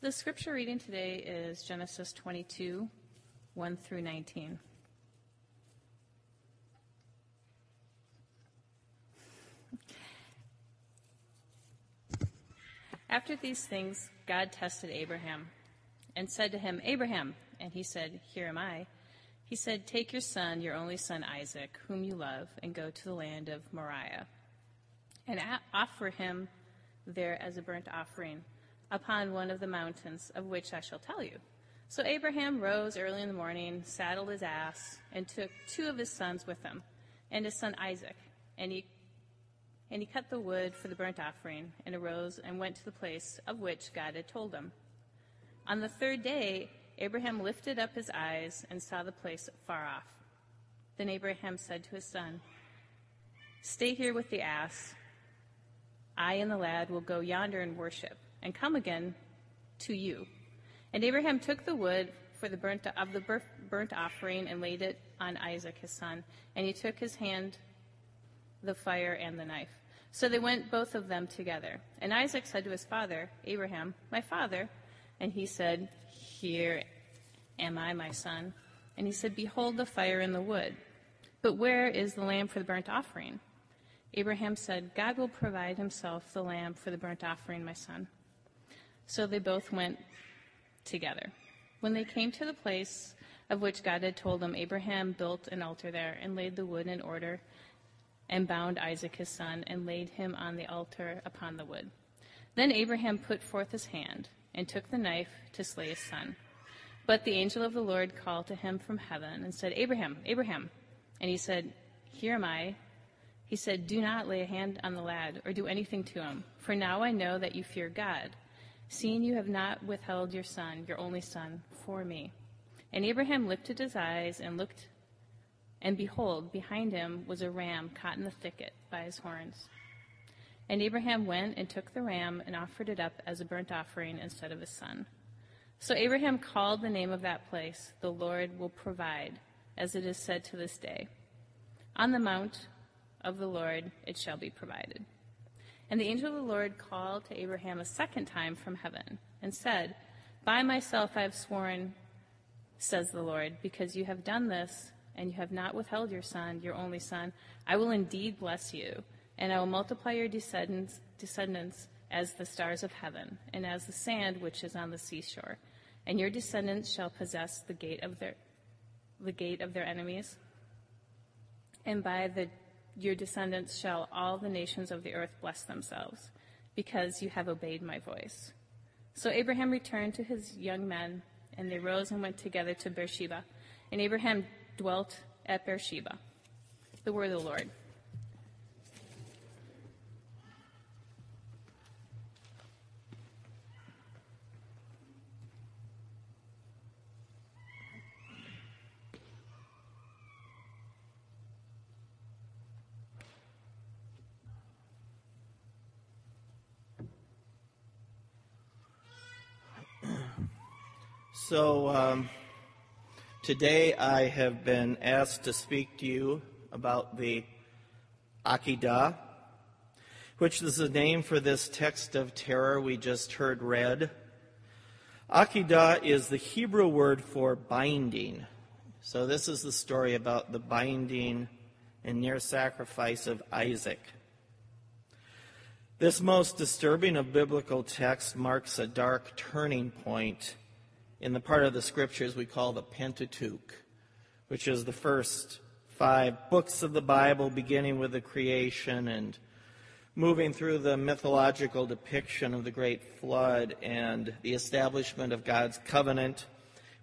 The scripture reading today is Genesis 22, 1 through 19. After these things, God tested Abraham and said to him, Abraham. And he said, Here am I. He said, Take your son, your only son Isaac, whom you love, and go to the land of Moriah, and offer him there as a burnt offering upon one of the mountains of which I shall tell you. So Abraham rose early in the morning, saddled his ass, and took two of his sons with him, and his son Isaac. And he, and he cut the wood for the burnt offering, and arose and went to the place of which God had told him. On the third day, Abraham lifted up his eyes and saw the place far off. Then Abraham said to his son, Stay here with the ass. I and the lad will go yonder and worship, and come again to you. And Abraham took the wood for the burnt of the burnt offering and laid it on Isaac his son, and he took his hand the fire and the knife. So they went both of them together. And Isaac said to his father, Abraham, my father, and he said, Here am I, my son. And he said, Behold the fire and the wood. But where is the lamb for the burnt offering? Abraham said, God will provide himself the lamb for the burnt offering, my son. So they both went together. When they came to the place of which God had told them, Abraham built an altar there and laid the wood in order and bound Isaac his son and laid him on the altar upon the wood. Then Abraham put forth his hand and took the knife to slay his son. But the angel of the Lord called to him from heaven and said, Abraham, Abraham. And he said, Here am I. He said, Do not lay a hand on the lad or do anything to him, for now I know that you fear God, seeing you have not withheld your son, your only son, for me. And Abraham lifted his eyes and looked, and behold, behind him was a ram caught in the thicket by his horns. And Abraham went and took the ram and offered it up as a burnt offering instead of his son. So Abraham called the name of that place, The Lord will provide, as it is said to this day. On the mount of the Lord it shall be provided. And the angel of the Lord called to Abraham a second time from heaven and said, By myself I have sworn, says the Lord, because you have done this and you have not withheld your son, your only son, I will indeed bless you and I will multiply your descendants, descendants as the stars of heaven, and as the sand which is on the seashore. And your descendants shall possess the gate of their, the gate of their enemies. And by the, your descendants shall all the nations of the earth bless themselves, because you have obeyed my voice. So Abraham returned to his young men, and they rose and went together to Beersheba. And Abraham dwelt at Beersheba. The word of the Lord. So, um, today I have been asked to speak to you about the Akedah, which is the name for this text of terror we just heard read. Akedah is the Hebrew word for binding. So, this is the story about the binding and near sacrifice of Isaac. This most disturbing of biblical texts marks a dark turning point in the part of the scriptures we call the Pentateuch, which is the first five books of the Bible, beginning with the creation and moving through the mythological depiction of the great flood and the establishment of God's covenant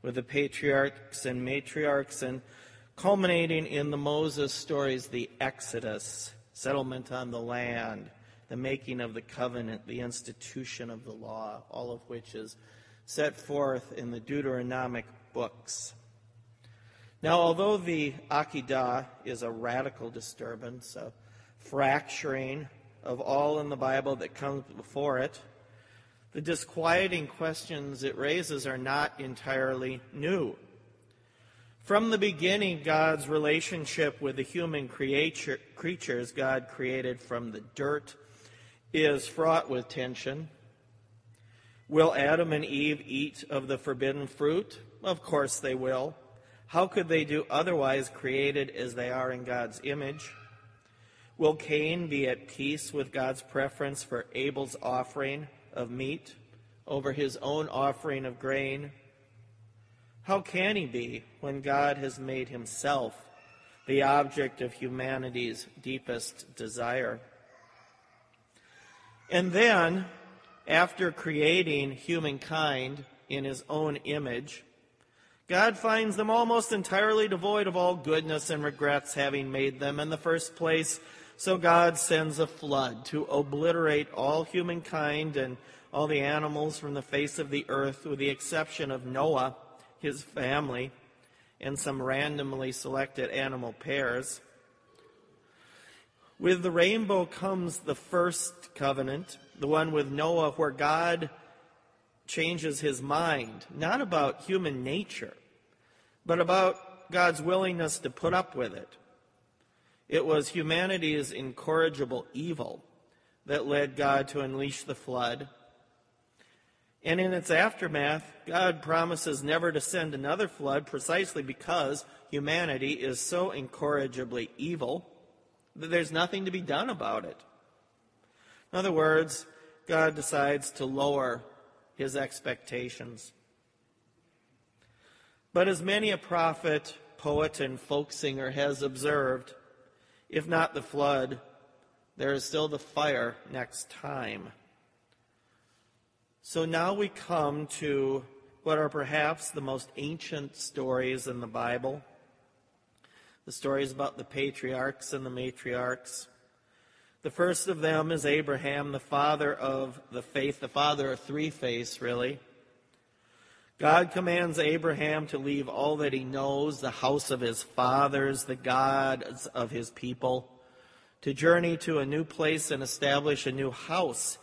with the patriarchs and matriarchs, and culminating in the Moses stories, the Exodus, settlement on the land, the making of the covenant, the institution of the law, all of which is set forth in the Deuteronomic books. Now, although the Akedah is a radical disturbance, a fracturing of all in the Bible that comes before it, the disquieting questions it raises are not entirely new. From the beginning, God's relationship with the human creature, creatures God created from the dirt is fraught with tension Will Adam and Eve eat of the forbidden fruit? Of course they will. How could they do otherwise, created as they are in God's image? Will Cain be at peace with God's preference for Abel's offering of meat over his own offering of grain? How can he be when God has made himself the object of humanity's deepest desire? And then, after creating humankind in his own image, God finds them almost entirely devoid of all goodness and regrets having made them in the first place. So God sends a flood to obliterate all humankind and all the animals from the face of the earth, with the exception of Noah, his family, and some randomly selected animal pairs. With the rainbow comes the first covenant, the one with Noah, where God changes his mind, not about human nature, but about God's willingness to put up with it. It was humanity's incorrigible evil that led God to unleash the flood. And in its aftermath, God promises never to send another flood precisely because humanity is so incorrigibly evil there's nothing to be done about it. In other words, God decides to lower his expectations. But as many a prophet, poet, and folk singer has observed, if not the flood, there is still the fire next time. So now we come to what are perhaps the most ancient stories in the Bible the stories about the patriarchs and the matriarchs. The first of them is Abraham, the father of the faith, the father of three faiths, really. God commands Abraham to leave all that he knows, the house of his fathers, the gods of his people, to journey to a new place and establish a new house.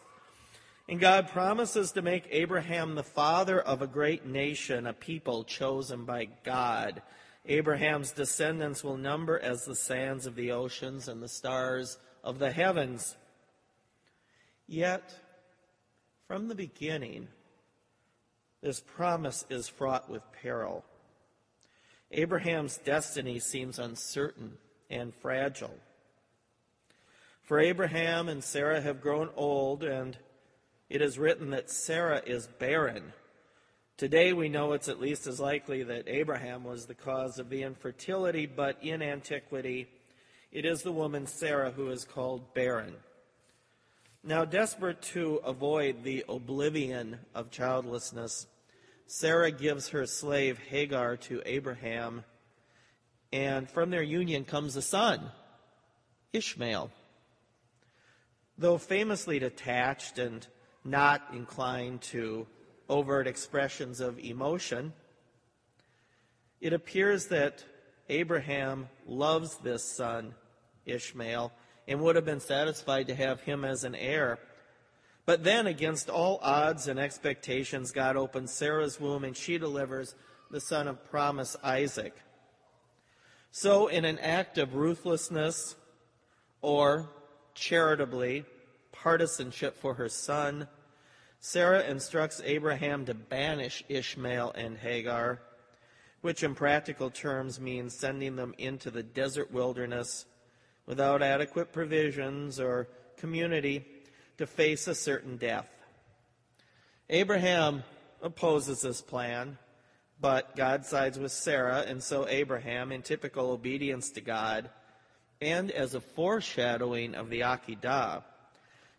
And God promises to make Abraham the father of a great nation, a people chosen by God. Abraham's descendants will number as the sands of the oceans and the stars of the heavens. Yet, from the beginning, this promise is fraught with peril. Abraham's destiny seems uncertain and fragile. For Abraham and Sarah have grown old, and it is written that Sarah is barren. Today we know it's at least as likely that Abraham was the cause of the infertility, but in antiquity, it is the woman Sarah who is called barren. Now, desperate to avoid the oblivion of childlessness, Sarah gives her slave Hagar to Abraham, and from their union comes a son, Ishmael. Though famously detached and not inclined to overt expressions of emotion, it appears that Abraham loves this son, Ishmael, and would have been satisfied to have him as an heir. But then, against all odds and expectations, God opens Sarah's womb and she delivers the son of promise, Isaac. So, in an act of ruthlessness or charitably, partisanship for her son, Sarah instructs Abraham to banish Ishmael and Hagar, which in practical terms means sending them into the desert wilderness without adequate provisions or community to face a certain death. Abraham opposes this plan, but God sides with Sarah, and so Abraham, in typical obedience to God, and as a foreshadowing of the Akedah,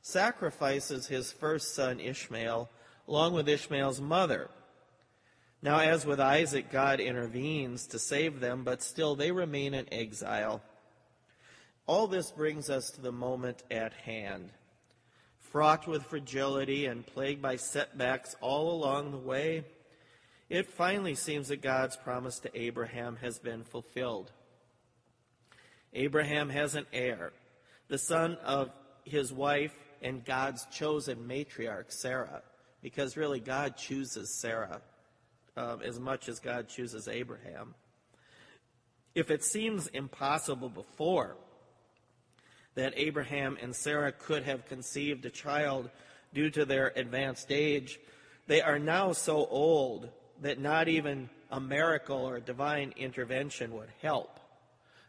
sacrifices his first son Ishmael along with Ishmael's mother. Now, as with Isaac, God intervenes to save them, but still they remain in exile. All this brings us to the moment at hand. Fraught with fragility and plagued by setbacks all along the way, it finally seems that God's promise to Abraham has been fulfilled. Abraham has an heir, the son of his wife and God's chosen matriarch, Sarah, because really God chooses Sarah um, as much as God chooses Abraham. If it seems impossible before that Abraham and Sarah could have conceived a child due to their advanced age, they are now so old that not even a miracle or divine intervention would help.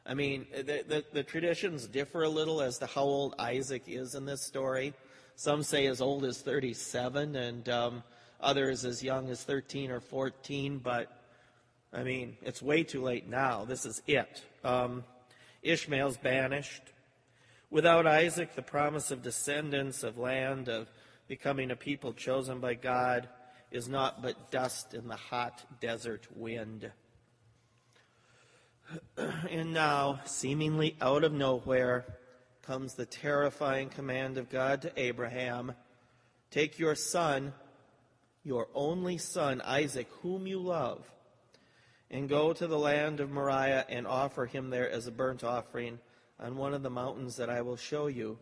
I mean, the, the, the, traditions differ a little as to how old Isaac is in this story. Some say as old as 37, and um, others as young as 13 or 14, but I mean, it's way too late now. This is it. Um, Ishmael's banished. Without Isaac, the promise of descendants, of land, of becoming a people chosen by God is not but dust in the hot desert wind. And now, seemingly out of nowhere, comes the terrifying command of God to Abraham Take your son, your only son, Isaac, whom you love, and go to the land of Moriah and offer him there as a burnt offering on one of the mountains that I will show you.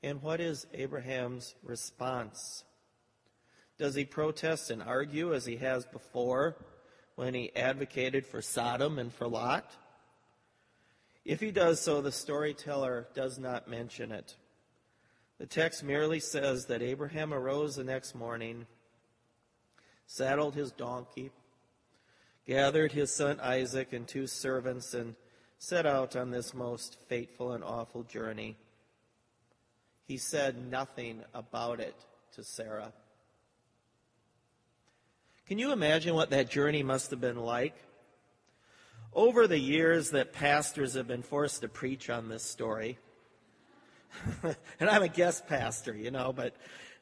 And what is Abraham's response? Does he protest and argue as he has before when he advocated for Sodom and for Lot? If he does so, the storyteller does not mention it. The text merely says that Abraham arose the next morning, saddled his donkey, gathered his son Isaac and two servants, and set out on this most fateful and awful journey. He said nothing about it to Sarah. Can you imagine what that journey must have been like? Over the years that pastors have been forced to preach on this story, and I'm a guest pastor, you know, but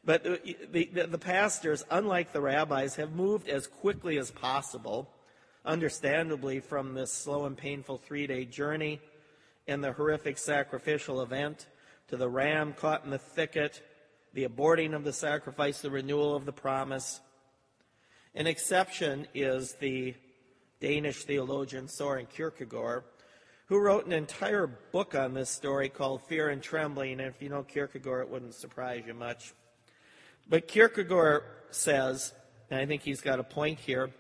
but the, the, the, pastors, unlike the rabbis, have moved as quickly as possible, understandably, from this slow and painful three day journey and the horrific sacrificial event to the ram caught in the thicket, the aborting of the sacrifice, the renewal of the promise. An exception is the Danish theologian Soren Kierkegaard, who wrote an entire book on this story called Fear and Trembling. And if you know Kierkegaard, it wouldn't surprise you much. But Kierkegaard says, and I think he's got a point here,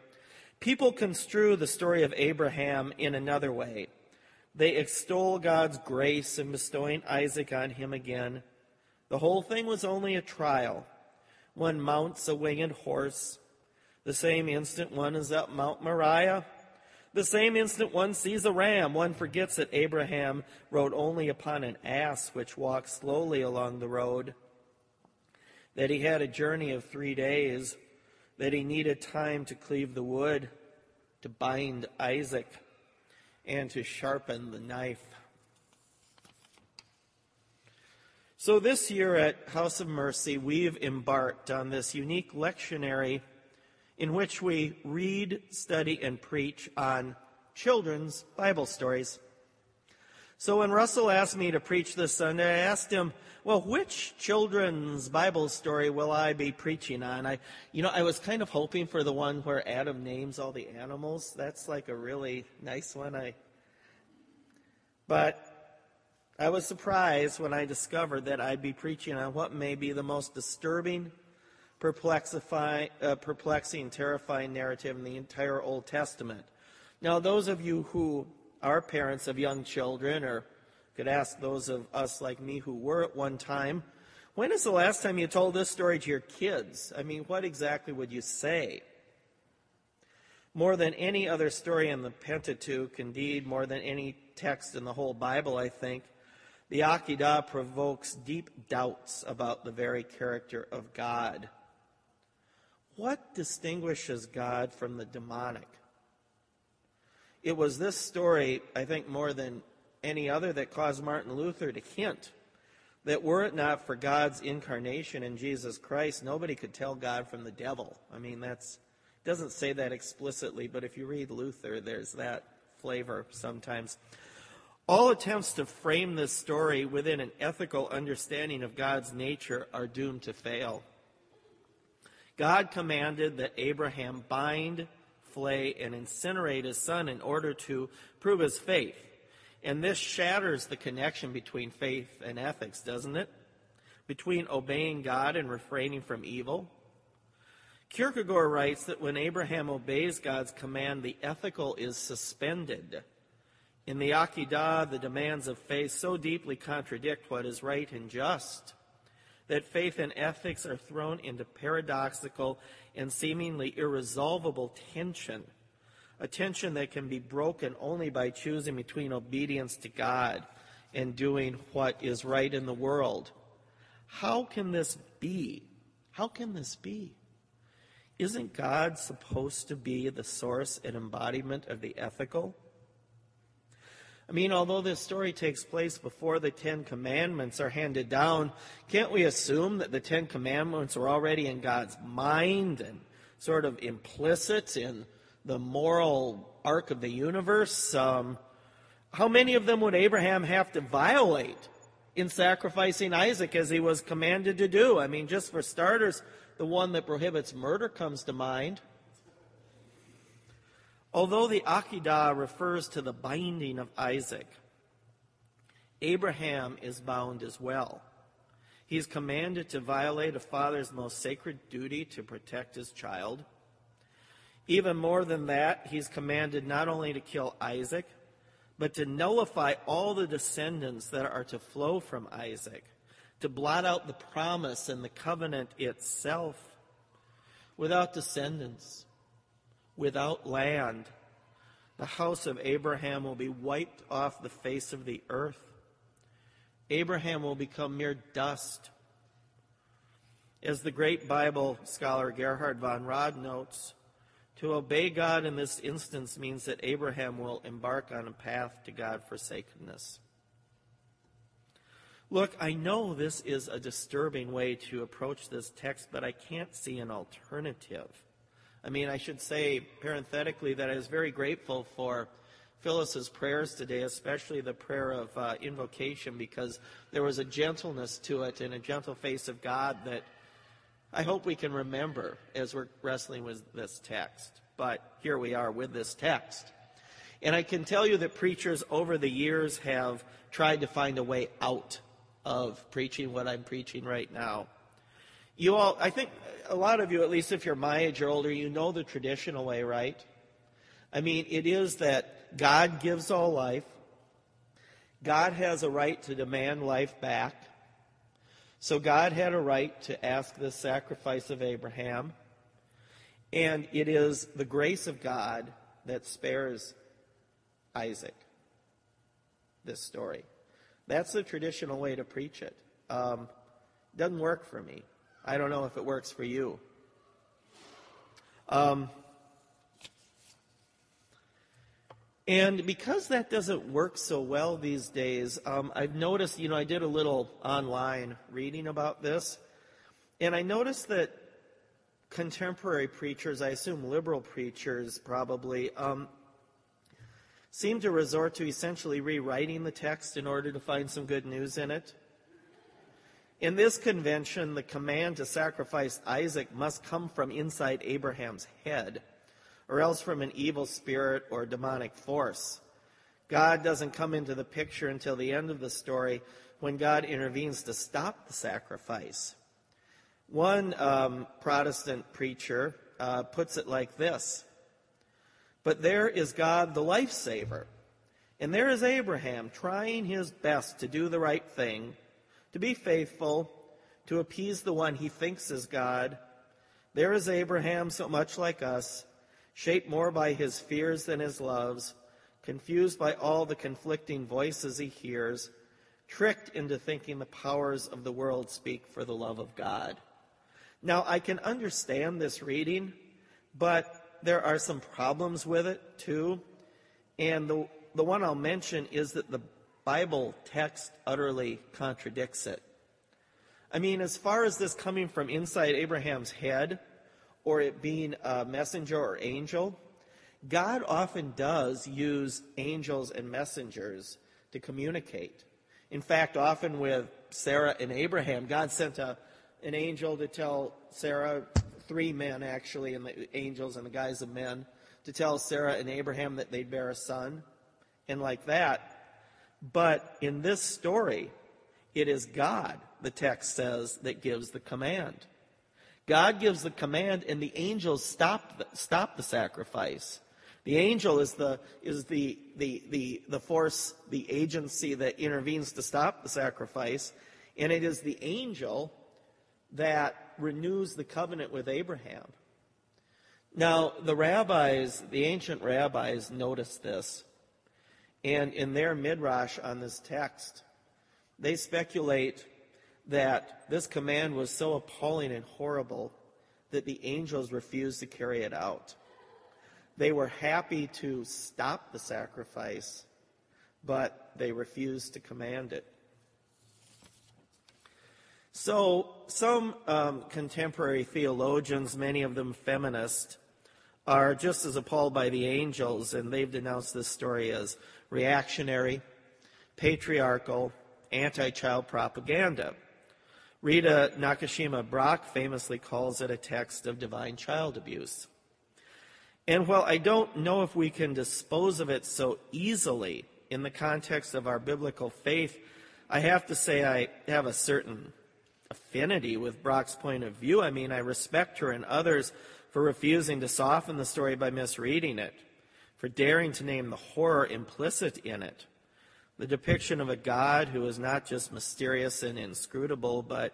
people construe the story of Abraham in another way. They extol God's grace in bestowing Isaac on him again. The whole thing was only a trial. One mounts a winged horse. The same instant one is up Mount Moriah. The same instant one sees a ram. One forgets that Abraham rode only upon an ass which walked slowly along the road. That he had a journey of three days. That he needed time to cleave the wood, to bind Isaac and to sharpen the knife. So, this year at House of Mercy, we've embarked on this unique lectionary in which we read, study, and preach on children's Bible stories. So, when Russell asked me to preach this Sunday, I asked him, well, which children's Bible story will I be preaching on? I, you know, I was kind of hoping for the one where Adam names all the animals. That's like a really nice one. I, but I was surprised when I discovered that I'd be preaching on what may be the most disturbing, uh, perplexing, terrifying narrative in the entire Old Testament. Now, those of you who are parents of young children or could ask those of us like me who were at one time, when is the last time you told this story to your kids? I mean, what exactly would you say? More than any other story in the Pentateuch, indeed, more than any text in the whole Bible, I think, the Akedah provokes deep doubts about the very character of God. What distinguishes God from the demonic? It was this story, I think, more than any other that caused Martin Luther to hint that were it not for God's incarnation in Jesus Christ, nobody could tell God from the devil. I mean, that's doesn't say that explicitly, but if you read Luther, there's that flavor sometimes. All attempts to frame this story within an ethical understanding of God's nature are doomed to fail. God commanded that Abraham bind, flay, and incinerate his son in order to prove his faith. And this shatters the connection between faith and ethics, doesn't it? Between obeying God and refraining from evil. Kierkegaard writes that when Abraham obeys God's command, the ethical is suspended. In the Akedah, the demands of faith so deeply contradict what is right and just that faith and ethics are thrown into paradoxical and seemingly irresolvable tension, a tension that can be broken only by choosing between obedience to God and doing what is right in the world. How can this be? How can this be? Isn't God supposed to be the source and embodiment of the ethical? I mean, although this story takes place before the Ten Commandments are handed down, can't we assume that the Ten Commandments were already in God's mind and sort of implicit in the moral arc of the universe? Um, how many of them would Abraham have to violate in sacrificing Isaac as he was commanded to do? I mean, just for starters, the one that prohibits murder comes to mind. Although the Akedah refers to the binding of Isaac, Abraham is bound as well. He is commanded to violate a father's most sacred duty to protect his child. Even more than that, he's commanded not only to kill Isaac, but to nullify all the descendants that are to flow from Isaac, to blot out the promise and the covenant itself. Without descendants, without land, the house of Abraham will be wiped off the face of the earth. Abraham will become mere dust. As the great Bible scholar Gerhard von Rad notes, to obey God in this instance means that Abraham will embark on a path to God forsakenness. Look, I know this is a disturbing way to approach this text, but I can't see an alternative. I mean, I should say parenthetically that I was very grateful for Phyllis's prayers today, especially the prayer of uh, invocation, because there was a gentleness to it and a gentle face of God that I hope we can remember as we're wrestling with this text. But here we are with this text. And I can tell you that preachers over the years have tried to find a way out of preaching what I'm preaching right now. You all, I think a lot of you, at least if you're my age or older, you know the traditional way, right? I mean, it is that God gives all life. God has a right to demand life back. So God had a right to ask the sacrifice of Abraham. And it is the grace of God that spares Isaac this story. That's the traditional way to preach it. Um, doesn't work for me. I don't know if it works for you. Um, and because that doesn't work so well these days, um, I've noticed, you know, I did a little online reading about this, and I noticed that contemporary preachers, I assume liberal preachers probably, um, seem to resort to essentially rewriting the text in order to find some good news in it. In this convention, the command to sacrifice Isaac must come from inside Abraham's head, or else from an evil spirit or demonic force. God doesn't come into the picture until the end of the story when God intervenes to stop the sacrifice. One um, Protestant preacher uh, puts it like this but there is God the lifesaver. And there is Abraham trying his best to do the right thing, to be faithful, to appease the one he thinks is God. There is Abraham, so much like us, shaped more by his fears than his loves, confused by all the conflicting voices he hears, tricked into thinking the powers of the world speak for the love of God. Now, I can understand this reading, but there are some problems with it too. And the, the one I'll mention is that the Bible text utterly contradicts it. I mean, as far as this coming from inside Abraham's head, or it being a messenger or angel, God often does use angels and messengers to communicate. In fact, often with Sarah and Abraham, God sent a, an angel to tell Sarah, three men actually, and the angels and the guise of men, to tell Sarah and Abraham that they'd bear a son, and like that. But in this story, it is God, the text says, that gives the command. God gives the command, and the angels stop the, stop the sacrifice. The angel is the is the, the the the force, the agency that intervenes to stop the sacrifice, and it is the angel that renews the covenant with Abraham. Now, the rabbis, the ancient rabbis, noticed this. And in their midrash on this text, they speculate that this command was so appalling and horrible that the angels refused to carry it out. They were happy to stop the sacrifice, but they refused to command it. So, some um, contemporary theologians, many of them feminist, are just as appalled by the angels, and they've denounced this story as reactionary, patriarchal, anti child propaganda. Rita Nakashima Brock famously calls it a text of divine child abuse. And while I don't know if we can dispose of it so easily in the context of our biblical faith, I have to say I have a certain affinity with Brock's point of view. I mean, I respect her and others for refusing to soften the story by misreading it, for daring to name the horror implicit in it. The depiction of a God who is not just mysterious and inscrutable, but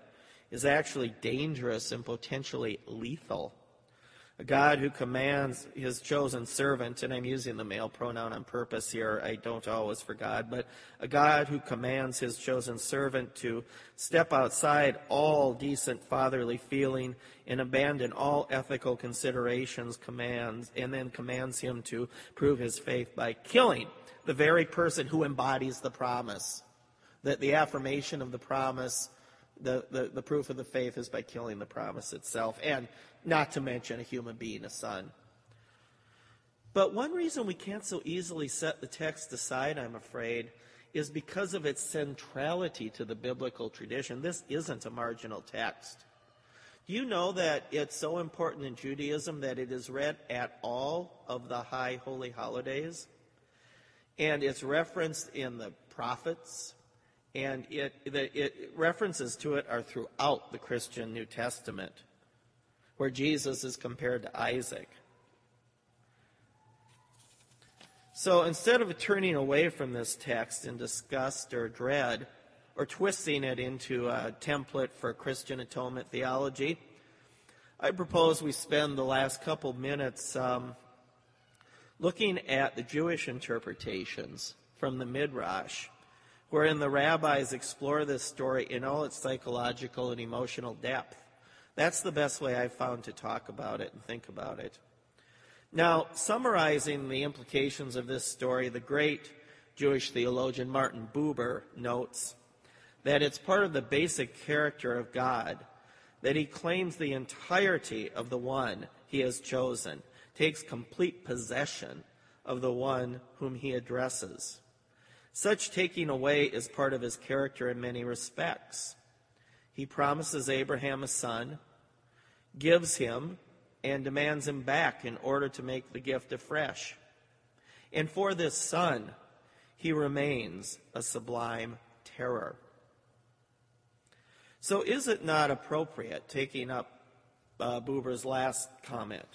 is actually dangerous and potentially lethal a God who commands his chosen servant, and I'm using the male pronoun on purpose here, I don't always for God, but a God who commands his chosen servant to step outside all decent fatherly feeling and abandon all ethical considerations, commands, and then commands him to prove his faith by killing the very person who embodies the promise. That the affirmation of the promise the, the, the, proof of the faith is by killing the promise itself. And not to mention a human being, a son. But one reason we can't so easily set the text aside, I'm afraid, is because of its centrality to the biblical tradition. This isn't a marginal text. Do you know that it's so important in Judaism that it is read at all of the high holy holidays? And it's referenced in the prophets, and it, it, references to it are throughout the Christian New Testament where Jesus is compared to Isaac. So instead of turning away from this text in disgust or dread, or twisting it into a template for Christian atonement theology, I propose we spend the last couple minutes um, looking at the Jewish interpretations from the Midrash, wherein the rabbis explore this story in all its psychological and emotional depth. That's the best way I've found to talk about it and think about it. Now, summarizing the implications of this story, the great Jewish theologian Martin Buber notes that it's part of the basic character of God that he claims the entirety of the one he has chosen, takes complete possession of the one whom he addresses. Such taking away is part of his character in many respects. He promises Abraham a son, gives him, and demands him back in order to make the gift afresh. And for this son, he remains a sublime terror. So, is it not appropriate, taking up uh, Buber's last comment,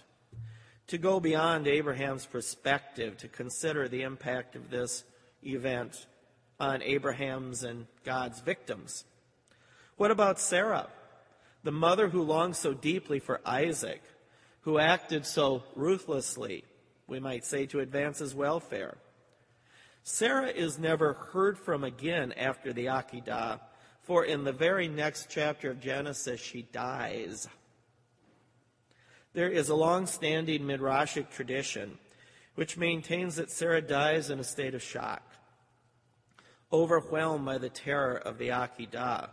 to go beyond Abraham's perspective to consider the impact of this event on Abraham's and God's victims? What about Sarah, the mother who longed so deeply for Isaac, who acted so ruthlessly, we might say, to advance his welfare? Sarah is never heard from again after the Akedah, for in the very next chapter of Genesis, she dies. There is a long standing Midrashic tradition which maintains that Sarah dies in a state of shock, overwhelmed by the terror of the Akedah.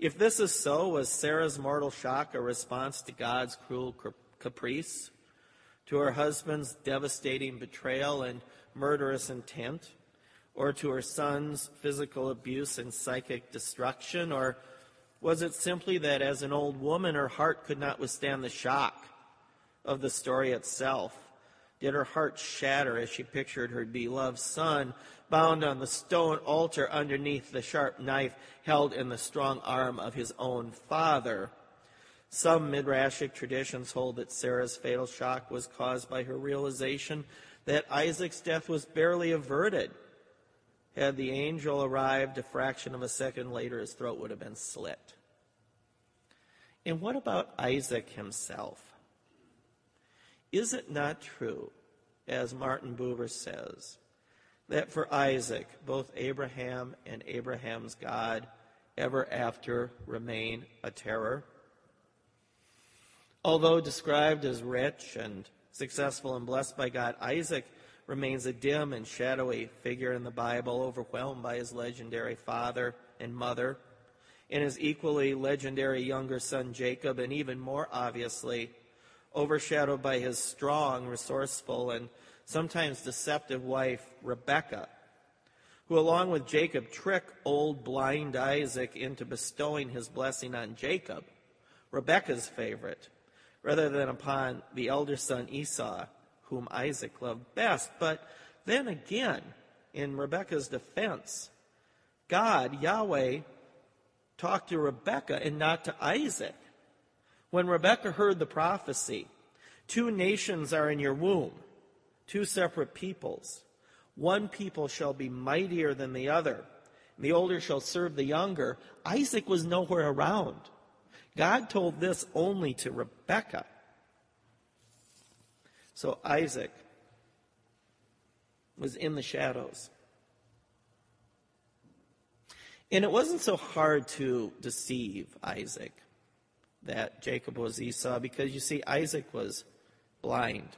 If this is so, was Sarah's mortal shock a response to God's cruel caprice, to her husband's devastating betrayal and murderous intent, or to her son's physical abuse and psychic destruction? Or was it simply that as an old woman, her heart could not withstand the shock of the story itself? Did her heart shatter as she pictured her beloved son bound on the stone altar underneath the sharp knife held in the strong arm of his own father? Some Midrashic traditions hold that Sarah's fatal shock was caused by her realization that Isaac's death was barely averted. Had the angel arrived a fraction of a second later, his throat would have been slit. And what about Isaac himself? Is it not true, as Martin Buber says, that for Isaac, both Abraham and Abraham's God ever after remain a terror? Although described as rich and successful and blessed by God, Isaac remains a dim and shadowy figure in the Bible, overwhelmed by his legendary father and mother, and his equally legendary younger son Jacob, and even more obviously, overshadowed by his strong, resourceful, and sometimes deceptive wife, Rebekah, who, along with Jacob, trick old blind Isaac into bestowing his blessing on Jacob, Rebekah's favorite, rather than upon the elder son Esau, whom Isaac loved best. But then again, in Rebekah's defense, God, Yahweh, talked to Rebekah and not to Isaac. When Rebekah heard the prophecy, two nations are in your womb, two separate peoples. One people shall be mightier than the other. and The older shall serve the younger. Isaac was nowhere around. God told this only to Rebekah. So Isaac was in the shadows. And it wasn't so hard to deceive Isaac that Jacob was Esau because you see, Isaac was blind.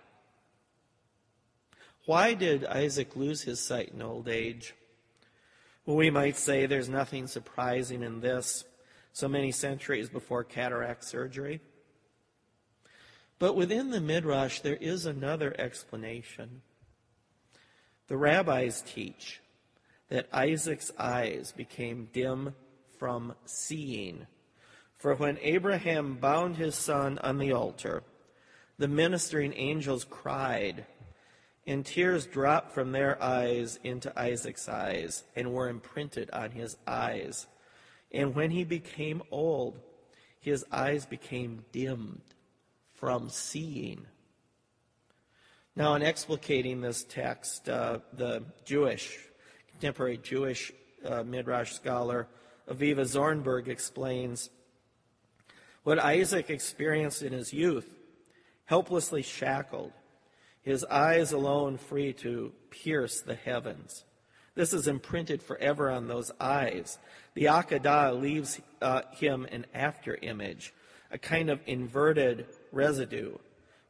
Why did Isaac lose his sight in old age? Well, we might say there's nothing surprising in this so many centuries before cataract surgery. But within the Midrash, there is another explanation. The rabbis teach that Isaac's eyes became dim from seeing. For when Abraham bound his son on the altar, the ministering angels cried, and tears dropped from their eyes into Isaac's eyes and were imprinted on his eyes. And when he became old, his eyes became dimmed from seeing. Now, in explicating this text, uh, the Jewish, contemporary Jewish uh, Midrash scholar Aviva Zornberg explains what Isaac experienced in his youth, helplessly shackled, his eyes alone free to pierce the heavens. This is imprinted forever on those eyes. The Akedah leaves uh, him an after image, a kind of inverted residue,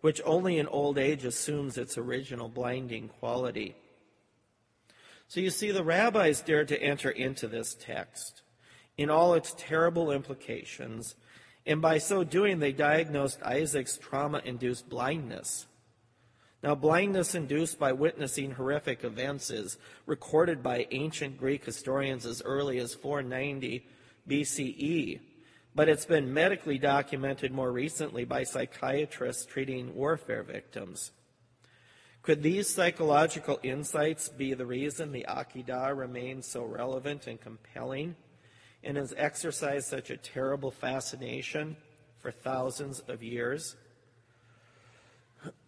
which only in old age assumes its original blinding quality. So you see, the rabbis dared to enter into this text in all its terrible implications, and by so doing, they diagnosed Isaac's trauma induced blindness. Now, blindness induced by witnessing horrific events is recorded by ancient Greek historians as early as 490 BCE but it's been medically documented more recently by psychiatrists treating warfare victims. Could these psychological insights be the reason the Akedah remains so relevant and compelling and has exercised such a terrible fascination for thousands of years?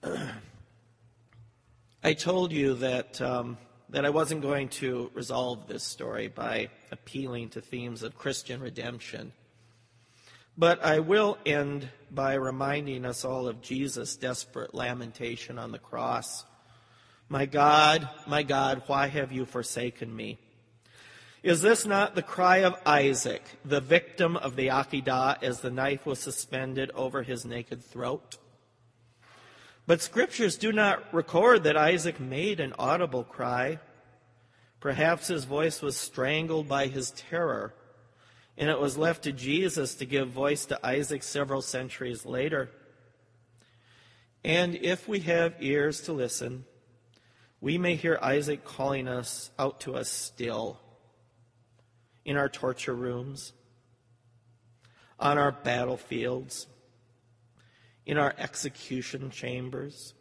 I told you that, um, that I wasn't going to resolve this story by appealing to themes of Christian redemption but I will end by reminding us all of Jesus' desperate lamentation on the cross. My God, my God, why have you forsaken me? Is this not the cry of Isaac, the victim of the Akedah, as the knife was suspended over his naked throat? But scriptures do not record that Isaac made an audible cry. Perhaps his voice was strangled by his terror and it was left to Jesus to give voice to Isaac several centuries later. And if we have ears to listen, we may hear Isaac calling us out to us still in our torture rooms, on our battlefields, in our execution chambers,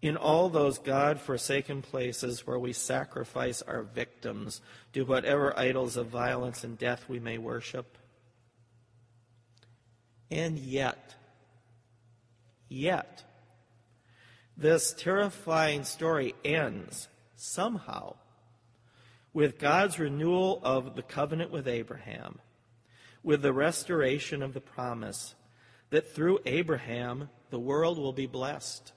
in all those God forsaken places where we sacrifice our victims to whatever idols of violence and death we may worship. And yet, yet, this terrifying story ends somehow with God's renewal of the covenant with Abraham, with the restoration of the promise that through Abraham the world will be blessed.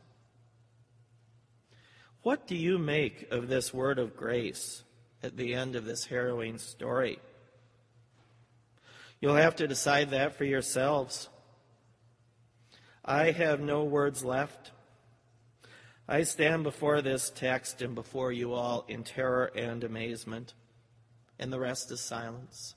What do you make of this word of grace at the end of this harrowing story? You'll have to decide that for yourselves. I have no words left. I stand before this text and before you all in terror and amazement, and the rest is silence.